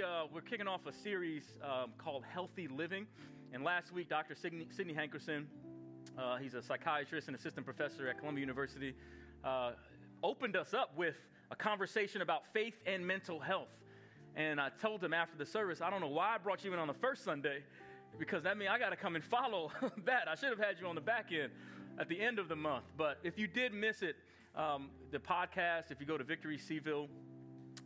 we, uh, we're kicking off a series um, called Healthy Living. And last week, Dr. Sidney, Hankerson, uh, he's a psychiatrist and assistant professor at Columbia University, uh, opened us up with a conversation about faith and mental health. And I told him after the service, I don't know why I brought you in on the first Sunday, because that means I got to come and follow that. I should have had you on the back end at the end of the month. But if you did miss it, um, the podcast, if you go to Victory C'ville,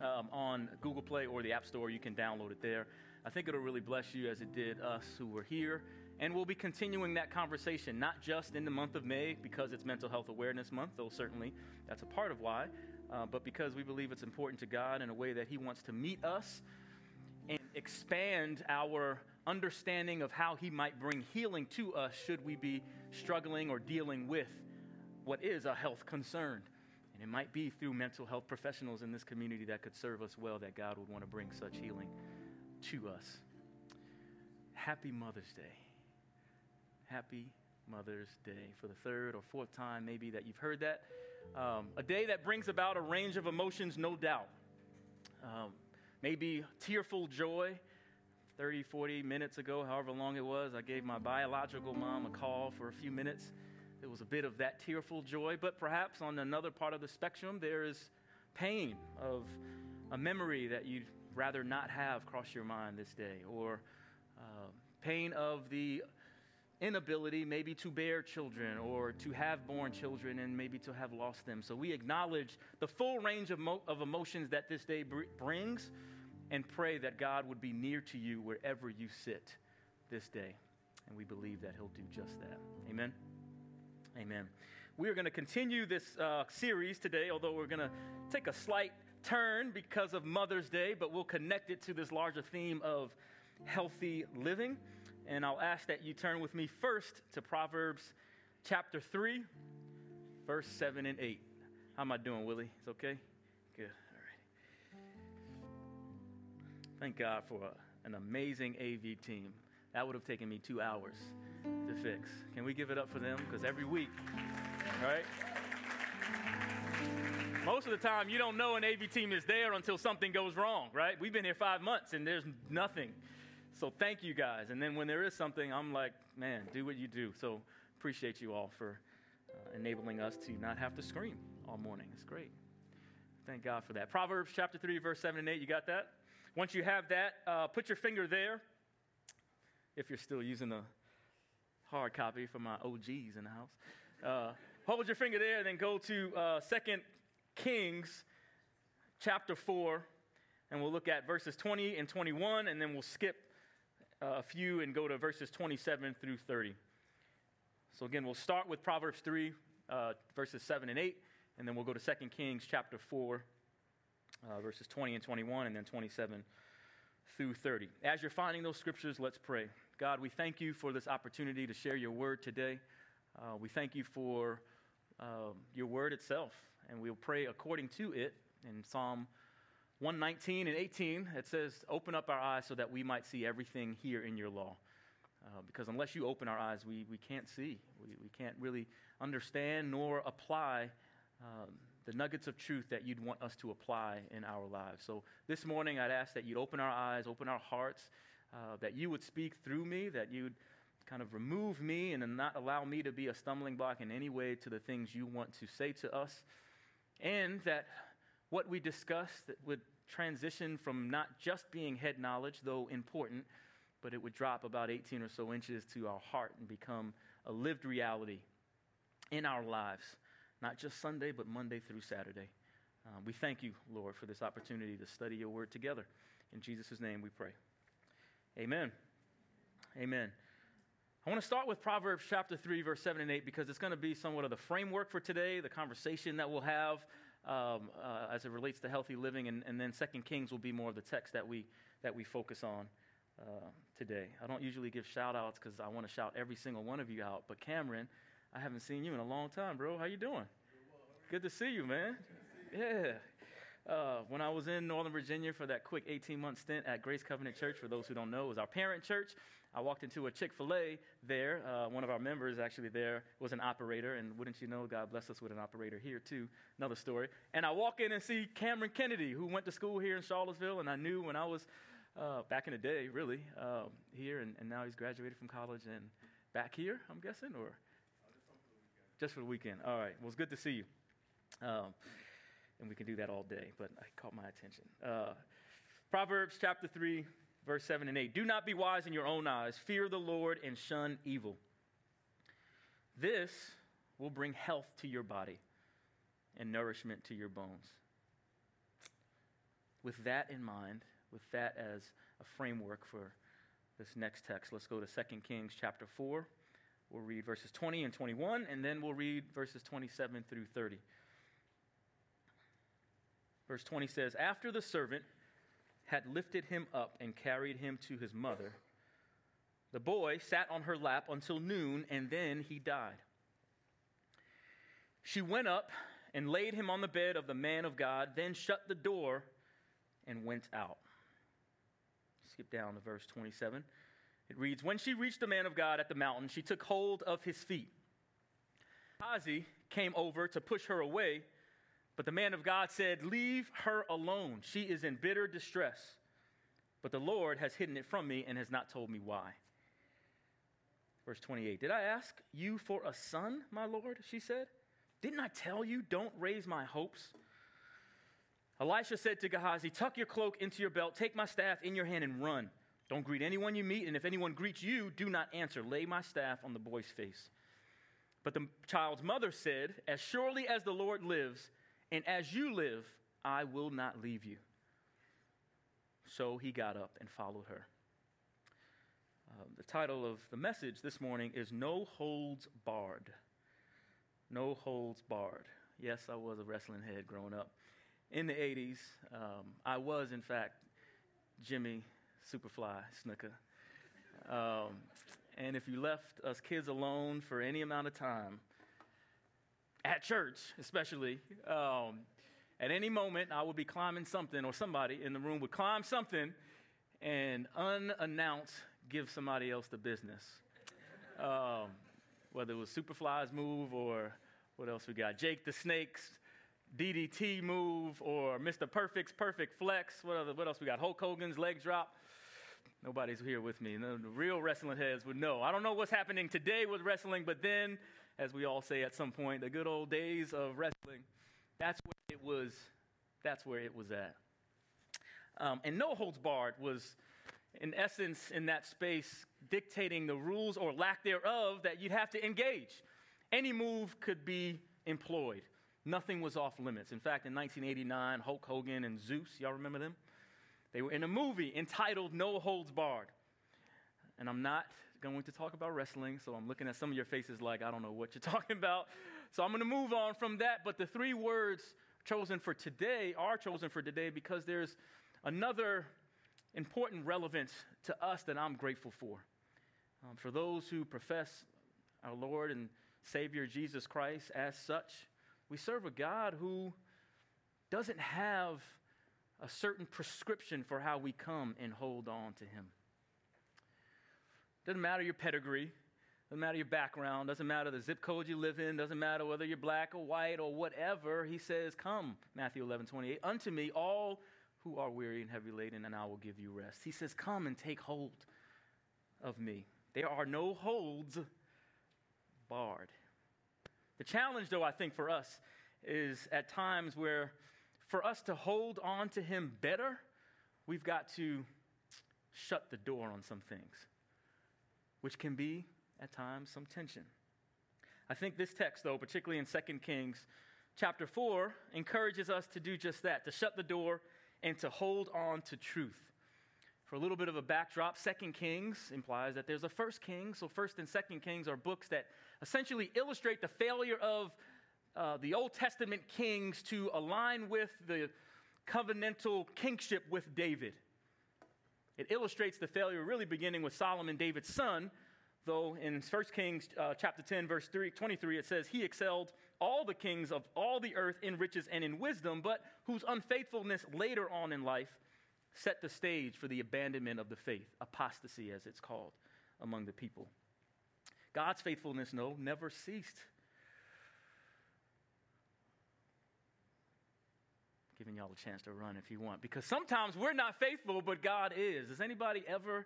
um, on Google Play or the App Store. You can download it there. I think it'll really bless you as it did us who were here. And we'll be continuing that conversation, not just in the month of May because it's Mental Health Awareness Month, though certainly that's a part of why, uh, but because we believe it's important to God in a way that He wants to meet us and expand our understanding of how He might bring healing to us should we be struggling or dealing with what is a health concern. And it might be through mental health professionals in this community that could serve us well that God would want to bring such healing to us. Happy Mother's Day. Happy Mother's Day for the third or fourth time, maybe that you've heard that. Um, a day that brings about a range of emotions, no doubt. Um, maybe tearful joy. 30, 40 minutes ago, however long it was, I gave my biological mom a call for a few minutes there was a bit of that tearful joy, but perhaps on another part of the spectrum, there is pain of a memory that you'd rather not have cross your mind this day, or uh, pain of the inability maybe to bear children or to have born children and maybe to have lost them. So we acknowledge the full range of, mo- of emotions that this day br- brings and pray that God would be near to you wherever you sit this day. And we believe that He'll do just that. Amen. Amen. We are going to continue this uh, series today, although we're going to take a slight turn because of Mother's Day, but we'll connect it to this larger theme of healthy living. And I'll ask that you turn with me first to Proverbs chapter 3, verse 7 and 8. How am I doing, Willie? It's okay? Good. All right. Thank God for an amazing AV team. That would have taken me two hours to fix. Can we give it up for them? Because every week, right? Most of the time, you don't know an AV team is there until something goes wrong, right? We've been here five months and there's nothing. So thank you guys. And then when there is something, I'm like, man, do what you do. So appreciate you all for uh, enabling us to not have to scream all morning. It's great. Thank God for that. Proverbs chapter 3, verse 7 and 8. You got that? Once you have that, uh, put your finger there if you're still using the hard copy for my OGs in the house. Uh, hold your finger there, and then go to uh, 2 Kings chapter 4, and we'll look at verses 20 and 21, and then we'll skip uh, a few and go to verses 27 through 30. So, again, we'll start with Proverbs 3, uh, verses 7 and 8, and then we'll go to 2 Kings chapter 4, uh, verses 20 and 21, and then 27 through 30. As you're finding those scriptures, let's pray. God, we thank you for this opportunity to share your word today. Uh, we thank you for uh, your word itself, and we'll pray according to it. In Psalm 119 and 18, it says, Open up our eyes so that we might see everything here in your law. Uh, because unless you open our eyes, we, we can't see. We, we can't really understand nor apply um, the nuggets of truth that you'd want us to apply in our lives. So this morning, I'd ask that you'd open our eyes, open our hearts, uh, that you would speak through me, that you'd kind of remove me and not allow me to be a stumbling block in any way to the things you want to say to us, and that what we discuss that would transition from not just being head knowledge, though important, but it would drop about 18 or so inches to our heart and become a lived reality in our lives, not just Sunday, but Monday through Saturday. Um, we thank you, Lord, for this opportunity to study your word together. In Jesus' name we pray. Amen. Amen. I want to start with Proverbs chapter 3, verse 7 and 8, because it's going to be somewhat of the framework for today, the conversation that we'll have um, uh, as it relates to healthy living, and, and then Second Kings will be more of the text that we, that we focus on uh, today. I don't usually give shout outs because I want to shout every single one of you out, but Cameron, I haven't seen you in a long time, bro. How you doing? Good to see you, man. Yeah. Uh, when I was in Northern Virginia for that quick 18 month stint at Grace Covenant Church, for those who don't know, it was our parent church. I walked into a Chick fil A there. Uh, one of our members, actually, there was an operator. And wouldn't you know, God bless us with an operator here, too. Another story. And I walk in and see Cameron Kennedy, who went to school here in Charlottesville. And I knew when I was uh, back in the day, really, um, here, and, and now he's graduated from college and back here, I'm guessing, or just for the weekend. All right. Well, it's good to see you. Um, and we can do that all day, but I caught my attention. Uh, Proverbs chapter 3, verse 7 and 8. Do not be wise in your own eyes. Fear the Lord and shun evil. This will bring health to your body and nourishment to your bones. With that in mind, with that as a framework for this next text, let's go to 2 Kings chapter 4. We'll read verses 20 and 21, and then we'll read verses 27 through 30. Verse 20 says, After the servant had lifted him up and carried him to his mother, the boy sat on her lap until noon, and then he died. She went up and laid him on the bed of the man of God, then shut the door and went out. Skip down to verse 27. It reads When she reached the man of God at the mountain, she took hold of his feet. Gehazi came over to push her away, but the man of God said, Leave her alone. She is in bitter distress. But the Lord has hidden it from me and has not told me why. Verse 28 Did I ask you for a son, my Lord? She said. Didn't I tell you, don't raise my hopes? Elisha said to Gehazi, Tuck your cloak into your belt, take my staff in your hand, and run. Don't greet anyone you meet, and if anyone greets you, do not answer. Lay my staff on the boy's face. But the child's mother said, As surely as the Lord lives, and as you live, I will not leave you. So he got up and followed her. Uh, the title of the message this morning is No Holds Barred. No Holds Barred. Yes, I was a wrestling head growing up. In the 80s, um, I was, in fact, Jimmy Superfly Snuka. Um, and if you left us kids alone for any amount of time, at church especially, um, at any moment I would be climbing something, or somebody in the room would climb something and unannounced give somebody else the business. Um, whether it was Superfly's move or what else we got? Jake the Snake's DDT move or Mr. Perfect's perfect flex. What, other, what else we got? Hulk Hogan's leg drop. Nobody's here with me. the real wrestling heads would know. I don't know what's happening today with wrestling, but then, as we all say at some point, the good old days of wrestling, that's where it was. That's where it was at. Um, and no holds barred was, in essence, in that space, dictating the rules or lack thereof that you'd have to engage. Any move could be employed. Nothing was off limits. In fact, in 1989, Hulk Hogan and Zeus, y'all remember them? They were in a movie entitled No Holds Barred. And I'm not going to talk about wrestling, so I'm looking at some of your faces like, I don't know what you're talking about. So I'm going to move on from that. But the three words chosen for today are chosen for today because there's another important relevance to us that I'm grateful for. Um, for those who profess our Lord and Savior Jesus Christ as such, we serve a God who doesn't have a certain prescription for how we come and hold on to Him. Doesn't matter your pedigree, doesn't matter your background, doesn't matter the zip code you live in, doesn't matter whether you're black or white or whatever. He says, Come, Matthew 11, 28, unto me, all who are weary and heavy laden, and I will give you rest. He says, Come and take hold of me. There are no holds barred. The challenge, though, I think for us is at times where for us to hold on to Him better, we've got to shut the door on some things, which can be at times some tension. I think this text, though, particularly in 2 Kings chapter 4, encourages us to do just that, to shut the door and to hold on to truth. For a little bit of a backdrop, Second Kings implies that there's a First Kings. So First and Second Kings are books that essentially illustrate the failure of uh, the Old Testament kings to align with the covenantal kingship with David. It illustrates the failure, really beginning with Solomon, David's son, though in 1 Kings uh, chapter 10, verse 3, 23, it says, He excelled all the kings of all the earth in riches and in wisdom, but whose unfaithfulness later on in life set the stage for the abandonment of the faith, apostasy as it's called among the people. God's faithfulness, no, never ceased. Giving y'all a chance to run if you want. Because sometimes we're not faithful, but God is. Does anybody ever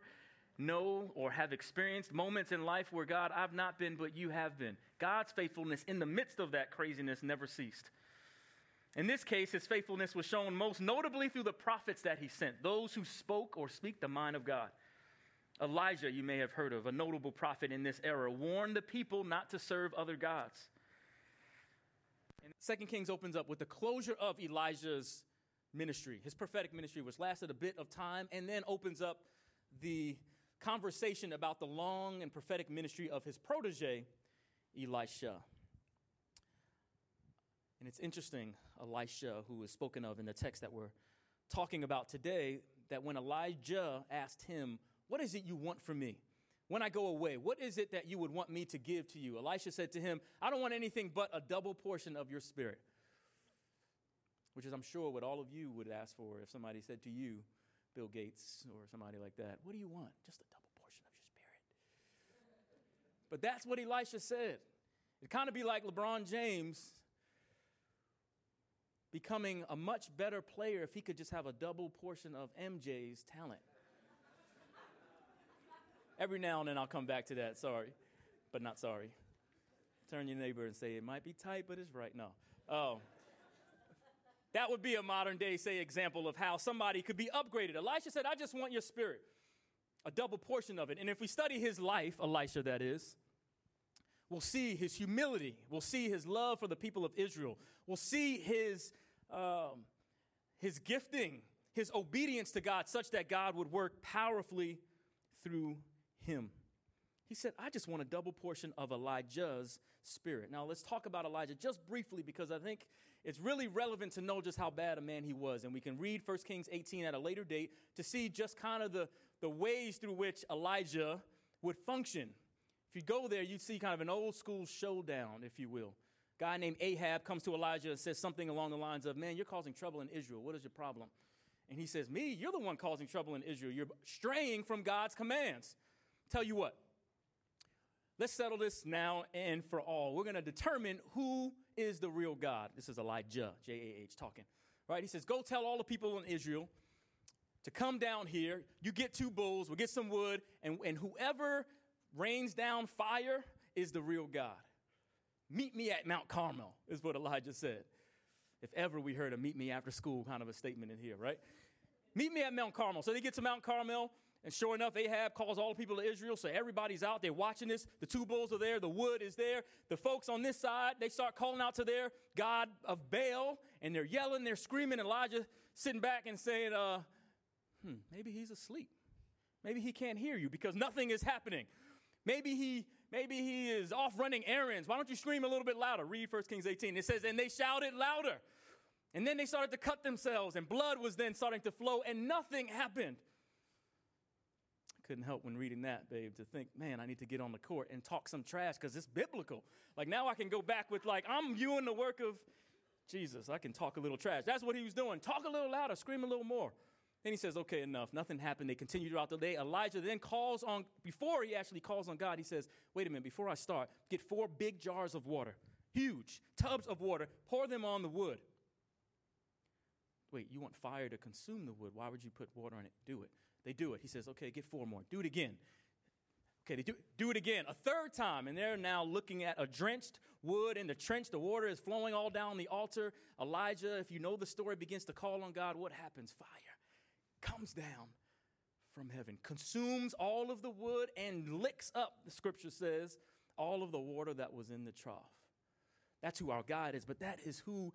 know or have experienced moments in life where God, I've not been, but you have been? God's faithfulness in the midst of that craziness never ceased. In this case, his faithfulness was shown most notably through the prophets that he sent, those who spoke or speak the mind of God. Elijah, you may have heard of, a notable prophet in this era, warned the people not to serve other gods. Second Kings opens up with the closure of Elijah's ministry. His prophetic ministry, which lasted a bit of time, and then opens up the conversation about the long and prophetic ministry of his protege, Elisha. And it's interesting, Elisha, who is spoken of in the text that we're talking about today, that when Elijah asked him, What is it you want from me? When I go away, what is it that you would want me to give to you? Elisha said to him, I don't want anything but a double portion of your spirit. Which is, I'm sure, what all of you would ask for if somebody said to you, Bill Gates or somebody like that, What do you want? Just a double portion of your spirit. But that's what Elisha said. It'd kind of be like LeBron James becoming a much better player if he could just have a double portion of MJ's talent. Every now and then I'll come back to that, sorry, but not sorry. Turn your neighbor and say, it might be tight, but it's right. No. Oh. That would be a modern day, say, example of how somebody could be upgraded. Elisha said, I just want your spirit, a double portion of it. And if we study his life, Elisha, that is, we'll see his humility. We'll see his love for the people of Israel. We'll see his, um, his gifting, his obedience to God, such that God would work powerfully through him. He said, I just want a double portion of Elijah's spirit. Now, let's talk about Elijah just briefly because I think it's really relevant to know just how bad a man he was. And we can read 1 Kings 18 at a later date to see just kind of the, the ways through which Elijah would function. If you go there, you'd see kind of an old school showdown, if you will. A guy named Ahab comes to Elijah and says something along the lines of, Man, you're causing trouble in Israel. What is your problem? And he says, Me, you're the one causing trouble in Israel. You're straying from God's commands. Tell you what, let's settle this now and for all. We're going to determine who is the real God. This is Elijah, J A H, talking. Right? He says, Go tell all the people in Israel to come down here. You get two bulls, we'll get some wood, and, and whoever rains down fire is the real God. Meet me at Mount Carmel, is what Elijah said. If ever we heard a meet me after school kind of a statement in here, right? Meet me at Mount Carmel. So they get to Mount Carmel. And sure enough, Ahab calls all the people of Israel. So everybody's out there watching this. The two bulls are there. The wood is there. The folks on this side, they start calling out to their God of Baal. And they're yelling, they're screaming. Elijah sitting back and saying, uh, hmm, maybe he's asleep. Maybe he can't hear you because nothing is happening. Maybe he, maybe he is off running errands. Why don't you scream a little bit louder? Read 1 Kings 18. It says, and they shouted louder. And then they started to cut themselves, and blood was then starting to flow, and nothing happened couldn't help when reading that, babe, to think, man, I need to get on the court and talk some trash because it's biblical. Like now I can go back with like, I'm viewing the work of Jesus. I can talk a little trash. That's what he was doing. Talk a little louder, scream a little more. Then he says, okay, enough. Nothing happened. They continue throughout the day. Elijah then calls on, before he actually calls on God, he says, wait a minute, before I start, get four big jars of water, huge tubs of water, pour them on the wood. Wait, you want fire to consume the wood. Why would you put water on it? Do it. They do it. He says, okay, get four more. Do it again. Okay, they do, do it again. A third time, and they're now looking at a drenched wood in the trench. The water is flowing all down the altar. Elijah, if you know the story, begins to call on God. What happens? Fire comes down from heaven, consumes all of the wood, and licks up, the scripture says, all of the water that was in the trough. That's who our God is, but that is who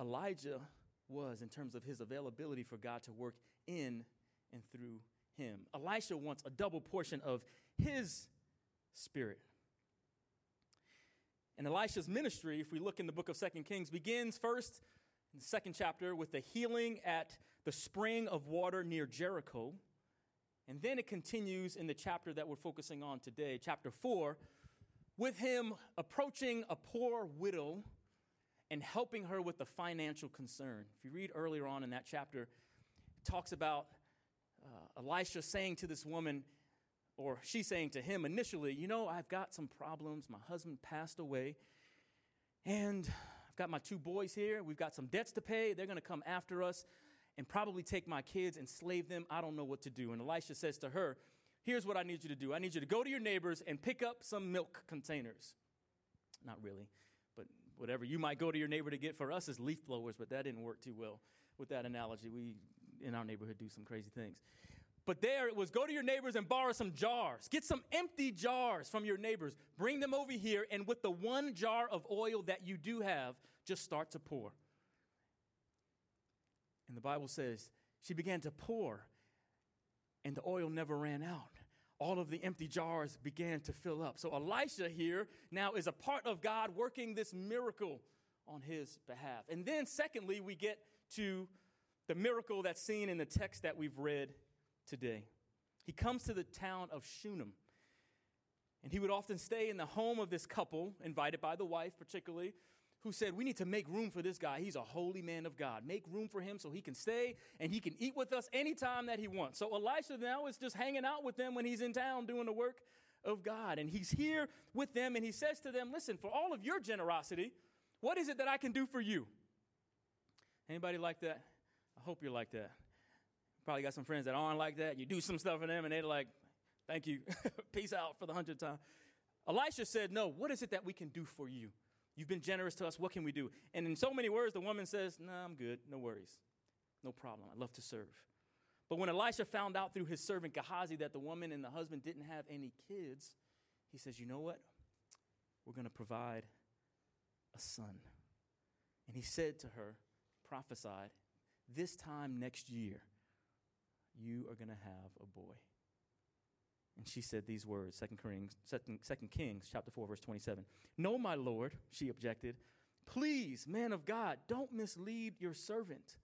Elijah was in terms of his availability for God to work in and through him. Elisha wants a double portion of his spirit. And Elisha's ministry, if we look in the book of Second Kings, begins first in the second chapter with the healing at the spring of water near Jericho. And then it continues in the chapter that we're focusing on today, chapter 4, with him approaching a poor widow and helping her with the financial concern. If you read earlier on in that chapter, it talks about Elisha saying to this woman, or she saying to him initially, You know, I've got some problems. My husband passed away, and I've got my two boys here. We've got some debts to pay. They're going to come after us and probably take my kids and slave them. I don't know what to do. And Elisha says to her, Here's what I need you to do I need you to go to your neighbors and pick up some milk containers. Not really, but whatever you might go to your neighbor to get for us is leaf blowers, but that didn't work too well with that analogy. We, in our neighborhood, do some crazy things. But there it was go to your neighbors and borrow some jars. Get some empty jars from your neighbors. Bring them over here, and with the one jar of oil that you do have, just start to pour. And the Bible says she began to pour, and the oil never ran out. All of the empty jars began to fill up. So Elisha here now is a part of God working this miracle on his behalf. And then, secondly, we get to the miracle that's seen in the text that we've read today. He comes to the town of Shunem. And he would often stay in the home of this couple, invited by the wife particularly, who said, We need to make room for this guy. He's a holy man of God. Make room for him so he can stay and he can eat with us anytime that he wants. So Elisha now is just hanging out with them when he's in town doing the work of God. And he's here with them and he says to them, Listen, for all of your generosity, what is it that I can do for you? Anybody like that? I hope you're like that. Probably got some friends that aren't like that. You do some stuff for them and they're like, Thank you. Peace out for the hundredth time. Elisha said, No, what is it that we can do for you? You've been generous to us. What can we do? And in so many words, the woman says, No, nah, I'm good. No worries. No problem. I love to serve. But when Elisha found out through his servant Gehazi that the woman and the husband didn't have any kids, he says, You know what? We're going to provide a son. And he said to her, prophesied, This time next year, you are going to have a boy. And she said these words, 2 Kings, 2 Kings chapter 4, verse 27. No, my Lord, she objected. Please, man of God, don't mislead your servant.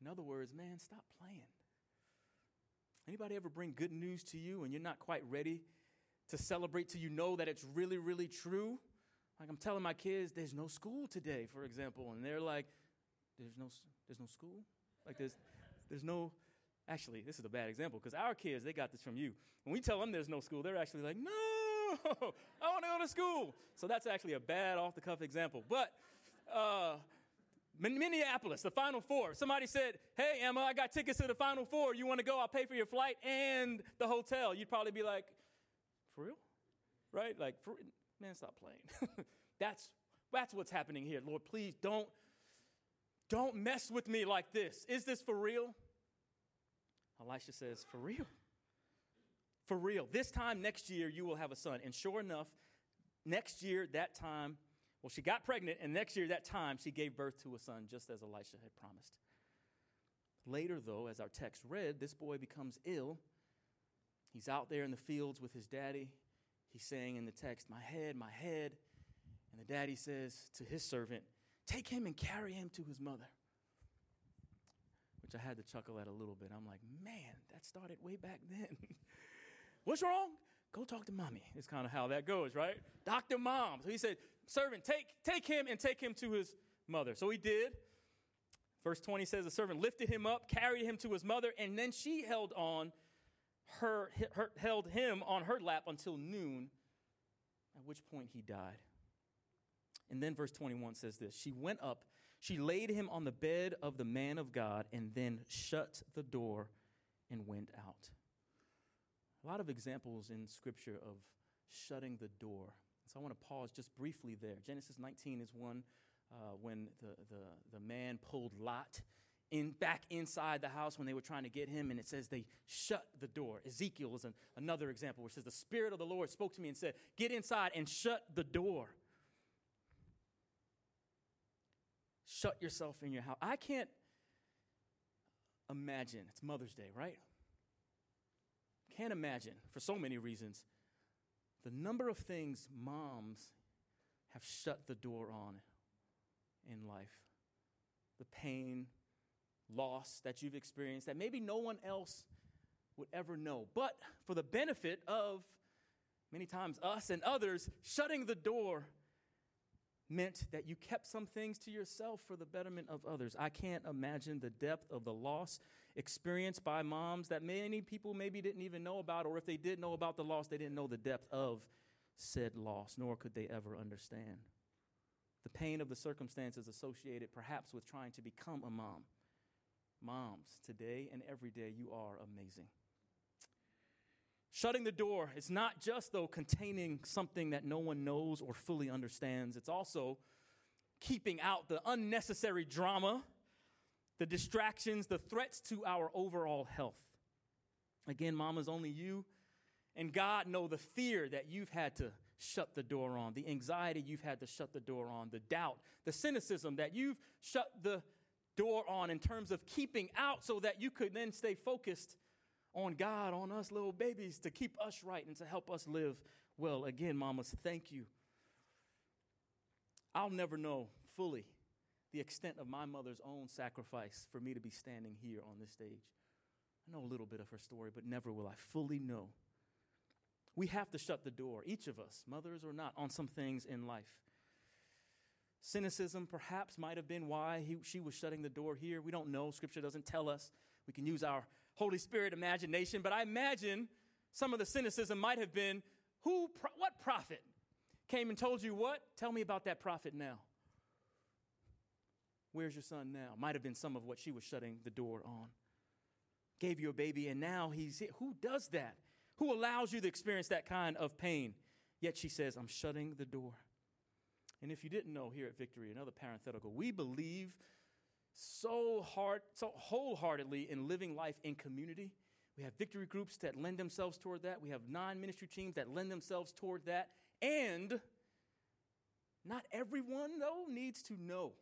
In other words, man, stop playing. Anybody ever bring good news to you and you're not quite ready to celebrate till you know that it's really, really true? Like I'm telling my kids, there's no school today, for example, and they're like, there's no, there's no school? Like there's, there's no, Actually, this is a bad example because our kids, they got this from you. When we tell them there's no school, they're actually like, no, I want to go to school. So that's actually a bad off the cuff example. But uh, Minneapolis, the Final Four. Somebody said, Hey, Emma, I got tickets to the Final Four. You want to go? I'll pay for your flight and the hotel. You'd probably be like, For real? Right? Like, for, man, stop playing. that's, that's what's happening here. Lord, please don't, don't mess with me like this. Is this for real? Elisha says, For real? For real. This time next year, you will have a son. And sure enough, next year, that time, well, she got pregnant, and next year, that time, she gave birth to a son, just as Elisha had promised. Later, though, as our text read, this boy becomes ill. He's out there in the fields with his daddy. He's saying in the text, My head, my head. And the daddy says to his servant, Take him and carry him to his mother which I had to chuckle at a little bit. I'm like, man, that started way back then. What's wrong? Go talk to mommy. It's kind of how that goes, right? Dr. Mom. So he said, servant, take, take him and take him to his mother. So he did. Verse 20 says the servant lifted him up, carried him to his mother, and then she held on her, her held him on her lap until noon, at which point he died. And then verse 21 says this She went up she laid him on the bed of the man of God and then shut the door and went out. A lot of examples in Scripture of shutting the door. So I want to pause just briefly there. Genesis 19 is one uh, when the, the, the man pulled Lot in, back inside the house when they were trying to get him, and it says they shut the door. Ezekiel is an, another example where it says, The Spirit of the Lord spoke to me and said, Get inside and shut the door. Shut yourself in your house. I can't imagine, it's Mother's Day, right? Can't imagine, for so many reasons, the number of things moms have shut the door on in life. The pain, loss that you've experienced that maybe no one else would ever know. But for the benefit of many times us and others, shutting the door meant that you kept some things to yourself for the betterment of others. I can't imagine the depth of the loss experienced by moms that many people maybe didn't even know about, or if they did know about the loss, they didn't know the depth of said loss, nor could they ever understand. the pain of the circumstances associated perhaps with trying to become a mom. Moms, today and every day, you are amazing. Shutting the door is not just, though, containing something that no one knows or fully understands, it's also keeping out the unnecessary drama, the distractions, the threats to our overall health. Again, mamas, only you and God know the fear that you've had to shut the door on, the anxiety you've had to shut the door on, the doubt, the cynicism that you've shut the door on in terms of keeping out so that you could then stay focused on God, on us little babies, to keep us right and to help us live well. Again, mamas, thank you. I'll never know fully the extent of my mother's own sacrifice for me to be standing here on this stage. I know a little bit of her story, but never will I fully know. We have to shut the door, each of us, mothers or not, on some things in life. Cynicism perhaps might have been why he, she was shutting the door here. We don't know. Scripture doesn't tell us. We can use our Holy Spirit imagination, but I imagine some of the cynicism might have been who, what prophet came and told you what? Tell me about that prophet now. Where's your son now? Might have been some of what she was shutting the door on. Gave you a baby, and now he's here. Who does that? Who allows you to experience that kind of pain? Yet she says, I'm shutting the door. And if you didn't know here at Victory, another parenthetical, we believe so hard, so wholeheartedly in living life in community. We have victory groups that lend themselves toward that. We have non ministry teams that lend themselves toward that. And not everyone, though, needs to know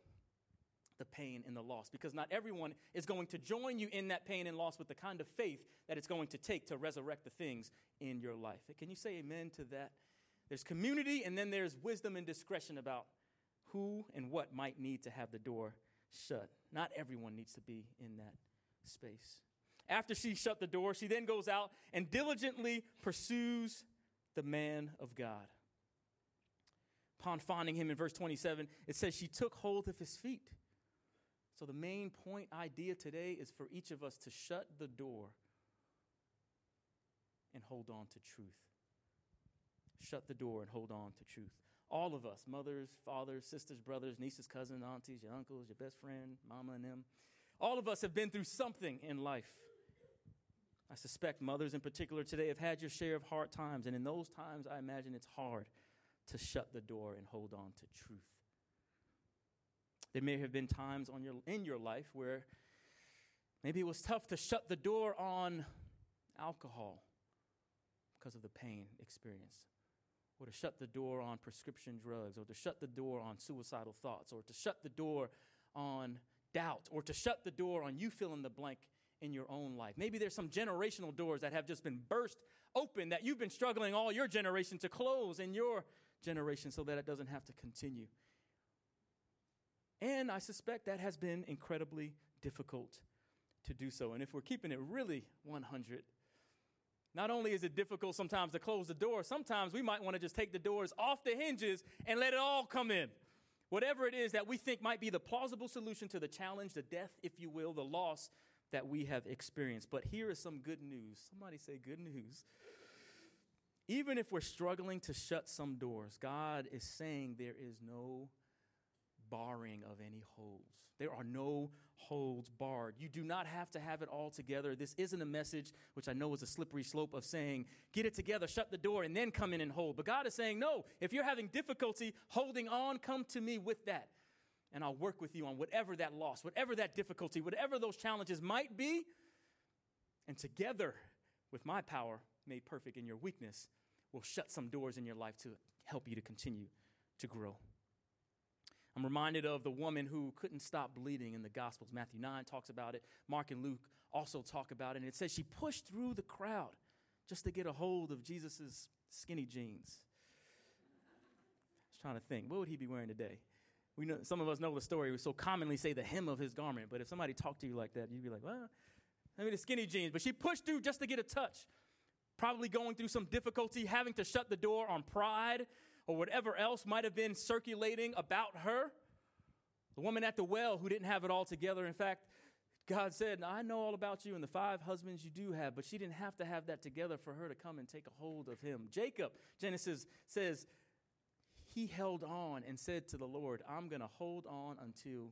the pain and the loss because not everyone is going to join you in that pain and loss with the kind of faith that it's going to take to resurrect the things in your life. Can you say amen to that? There's community, and then there's wisdom and discretion about who and what might need to have the door shut. Not everyone needs to be in that space. After she shut the door, she then goes out and diligently pursues the man of God. Upon finding him in verse 27, it says she took hold of his feet. So, the main point idea today is for each of us to shut the door and hold on to truth shut the door and hold on to truth. All of us, mothers, fathers, sisters, brothers, nieces, cousins, aunties, your uncles, your best friend, mama, and them, all of us have been through something in life. I suspect mothers in particular today have had your share of hard times, and in those times, I imagine it's hard to shut the door and hold on to truth. There may have been times your, in your life where maybe it was tough to shut the door on alcohol because of the pain experienced or to shut the door on prescription drugs, or to shut the door on suicidal thoughts, or to shut the door on doubt, or to shut the door on you fill in the blank in your own life. Maybe there's some generational doors that have just been burst open that you've been struggling all your generation to close in your generation so that it doesn't have to continue. And I suspect that has been incredibly difficult to do so. And if we're keeping it really 100, not only is it difficult sometimes to close the door, sometimes we might want to just take the doors off the hinges and let it all come in. Whatever it is that we think might be the plausible solution to the challenge, the death, if you will, the loss that we have experienced. But here is some good news. Somebody say good news. Even if we're struggling to shut some doors, God is saying there is no barring of any holds. There are no holds barred. You do not have to have it all together. This isn't a message, which I know is a slippery slope of saying, get it together, shut the door, and then come in and hold. But God is saying, no, if you're having difficulty holding on, come to me with that. And I'll work with you on whatever that loss, whatever that difficulty, whatever those challenges might be. And together, with my power made perfect in your weakness, will shut some doors in your life to help you to continue to grow. I'm reminded of the woman who couldn't stop bleeding in the Gospels. Matthew 9 talks about it. Mark and Luke also talk about it. And it says she pushed through the crowd just to get a hold of Jesus' skinny jeans. I was trying to think, what would he be wearing today? We know, some of us know the story. We so commonly say the hem of his garment. But if somebody talked to you like that, you'd be like, well, I mean, the skinny jeans. But she pushed through just to get a touch. Probably going through some difficulty, having to shut the door on pride or whatever else might have been circulating about her. The woman at the well who didn't have it all together. In fact, God said, I know all about you and the five husbands you do have, but she didn't have to have that together for her to come and take a hold of him. Jacob, Genesis says, he held on and said to the Lord, I'm going to hold on until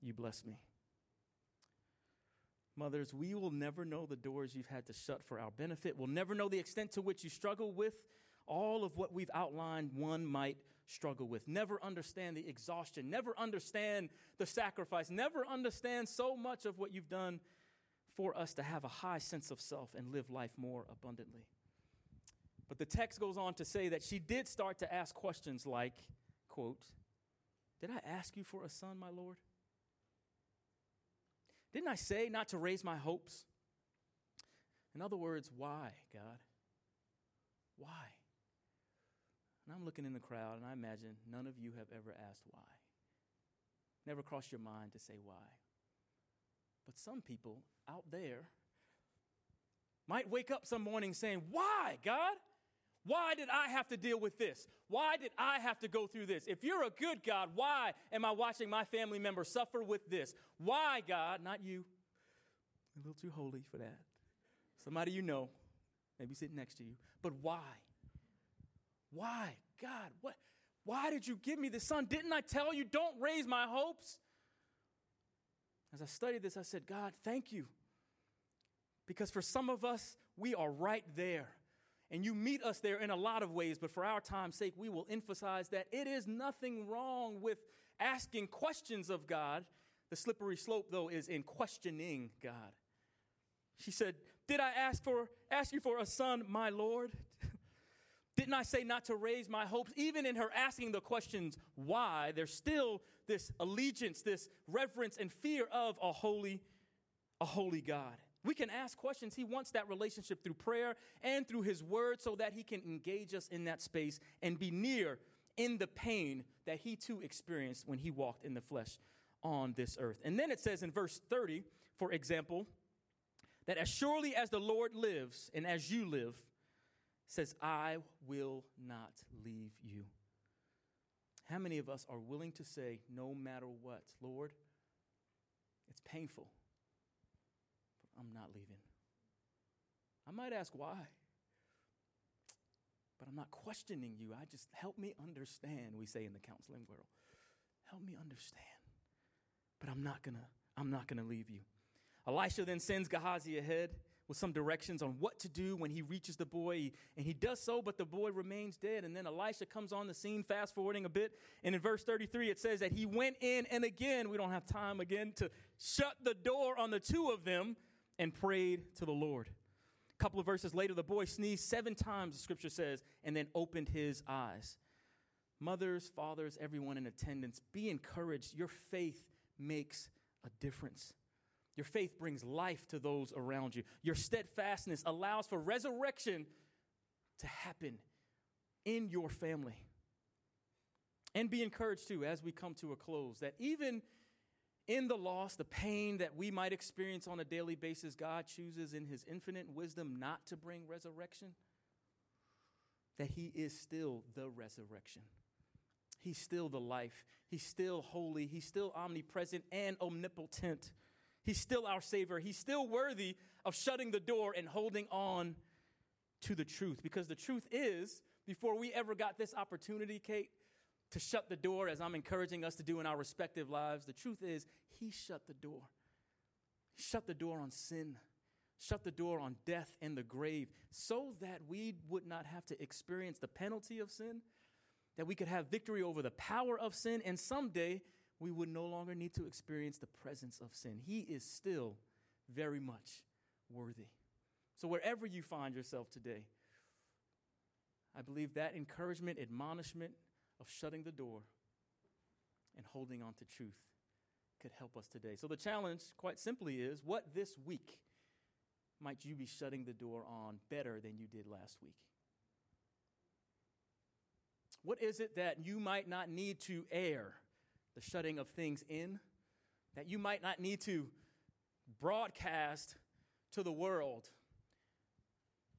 you bless me. Mothers, we will never know the doors you've had to shut for our benefit. We'll never know the extent to which you struggle with all of what we've outlined, one might struggle with. Never understand the exhaustion, never understand the sacrifice, never understand so much of what you've done for us to have a high sense of self and live life more abundantly. But the text goes on to say that she did start to ask questions like, quote, Did I ask you for a son, my Lord? Didn't I say not to raise my hopes? In other words, why, God? Why? And I'm looking in the crowd, and I imagine none of you have ever asked why. Never crossed your mind to say why. But some people out there might wake up some morning saying, Why, God? Why did I have to deal with this? Why did I have to go through this? If you're a good God, why am I watching my family member suffer with this? Why, God? Not you. A little too holy for that. Somebody you know, maybe sitting next to you. But why? Why? God, what? Why did you give me this son? Didn't I tell you don't raise my hopes? As I studied this, I said, God, thank you. Because for some of us, we are right there. And you meet us there in a lot of ways, but for our time's sake, we will emphasize that it is nothing wrong with asking questions of God. The slippery slope, though, is in questioning God. She said, Did I ask for ask you for a son, my Lord? Didn't I say not to raise my hopes? Even in her asking the questions, why, there's still this allegiance, this reverence and fear of a holy, a holy God. We can ask questions. He wants that relationship through prayer and through His Word so that He can engage us in that space and be near in the pain that He too experienced when He walked in the flesh on this earth. And then it says in verse 30, for example, that as surely as the Lord lives and as you live, says, I will not leave you. How many of us are willing to say, no matter what, Lord, it's painful. But I'm not leaving. I might ask why, but I'm not questioning you. I just help me understand, we say in the counseling world. Help me understand. But I'm not gonna, I'm not gonna leave you. Elisha then sends Gehazi ahead with some directions on what to do when he reaches the boy. And he does so, but the boy remains dead. And then Elisha comes on the scene, fast forwarding a bit. And in verse 33, it says that he went in, and again, we don't have time again to shut the door on the two of them and prayed to the Lord. A couple of verses later, the boy sneezed seven times, the scripture says, and then opened his eyes. Mothers, fathers, everyone in attendance, be encouraged. Your faith makes a difference. Your faith brings life to those around you. Your steadfastness allows for resurrection to happen in your family. And be encouraged too, as we come to a close, that even in the loss, the pain that we might experience on a daily basis, God chooses in His infinite wisdom not to bring resurrection, that He is still the resurrection. He's still the life. He's still holy. He's still omnipresent and omnipotent. He's still our Savior. He's still worthy of shutting the door and holding on to the truth. Because the truth is, before we ever got this opportunity, Kate, to shut the door as I'm encouraging us to do in our respective lives. The truth is, He shut the door. He shut the door on sin, shut the door on death and the grave, so that we would not have to experience the penalty of sin, that we could have victory over the power of sin, and someday we would no longer need to experience the presence of sin. He is still very much worthy. So, wherever you find yourself today, I believe that encouragement, admonishment, of shutting the door and holding on to truth could help us today. So, the challenge, quite simply, is what this week might you be shutting the door on better than you did last week? What is it that you might not need to air the shutting of things in? That you might not need to broadcast to the world,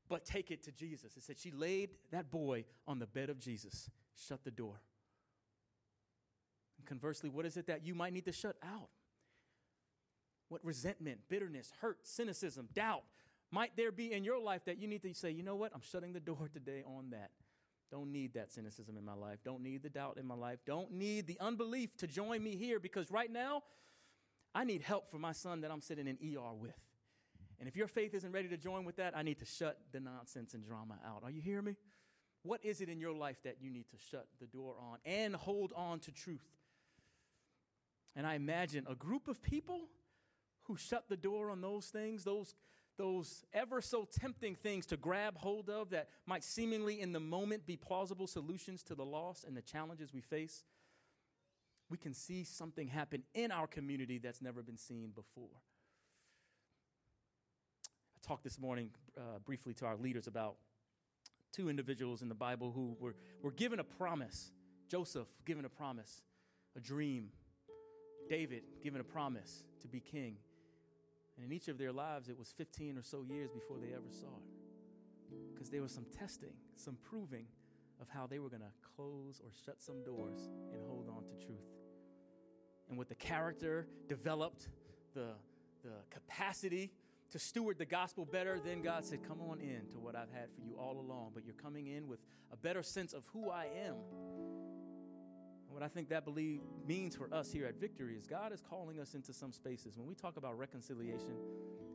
but take it to Jesus? It said she laid that boy on the bed of Jesus shut the door. And conversely, what is it that you might need to shut out? What resentment, bitterness, hurt, cynicism, doubt might there be in your life that you need to say, you know what? I'm shutting the door today on that Don't need that cynicism in my life. Don't need the doubt in my life. Don't need the unbelief to join me here because right now, I need help for my son that I'm sitting in ER with. And if your faith isn't ready to join with that, I need to shut the nonsense and drama out. Are you hearing me? What is it in your life that you need to shut the door on and hold on to truth? And I imagine a group of people who shut the door on those things, those those ever so tempting things to grab hold of that might seemingly in the moment be plausible solutions to the loss and the challenges we face, we can see something happen in our community that's never been seen before. I talked this morning uh, briefly to our leaders about two individuals in the Bible who were, were given a promise. Joseph given a promise, a dream. David given a promise to be king. And in each of their lives, it was 15 or so years before they ever saw it. Because there was some testing, some proving of how they were going to close or shut some doors and hold on to truth. And with the character developed, the, the capacity to steward the gospel better, then God said, Come on in to what I've had for you all along, but you're coming in with a better sense of who I am what I think that believe means for us here at Victory is God is calling us into some spaces. When we talk about reconciliation,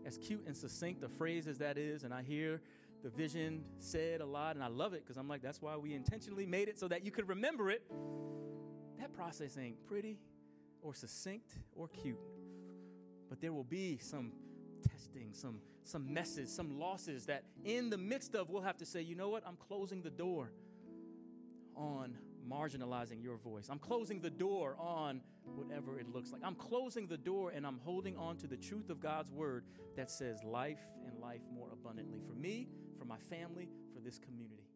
as cute and succinct a phrase as that is, and I hear the vision said a lot, and I love it because I'm like, that's why we intentionally made it so that you could remember it. That process ain't pretty or succinct or cute, but there will be some testing, some some messes, some losses that in the midst of we'll have to say, you know what, I'm closing the door on marginalizing your voice. I'm closing the door on whatever it looks like. I'm closing the door and I'm holding on to the truth of God's word that says life and life more abundantly for me, for my family, for this community.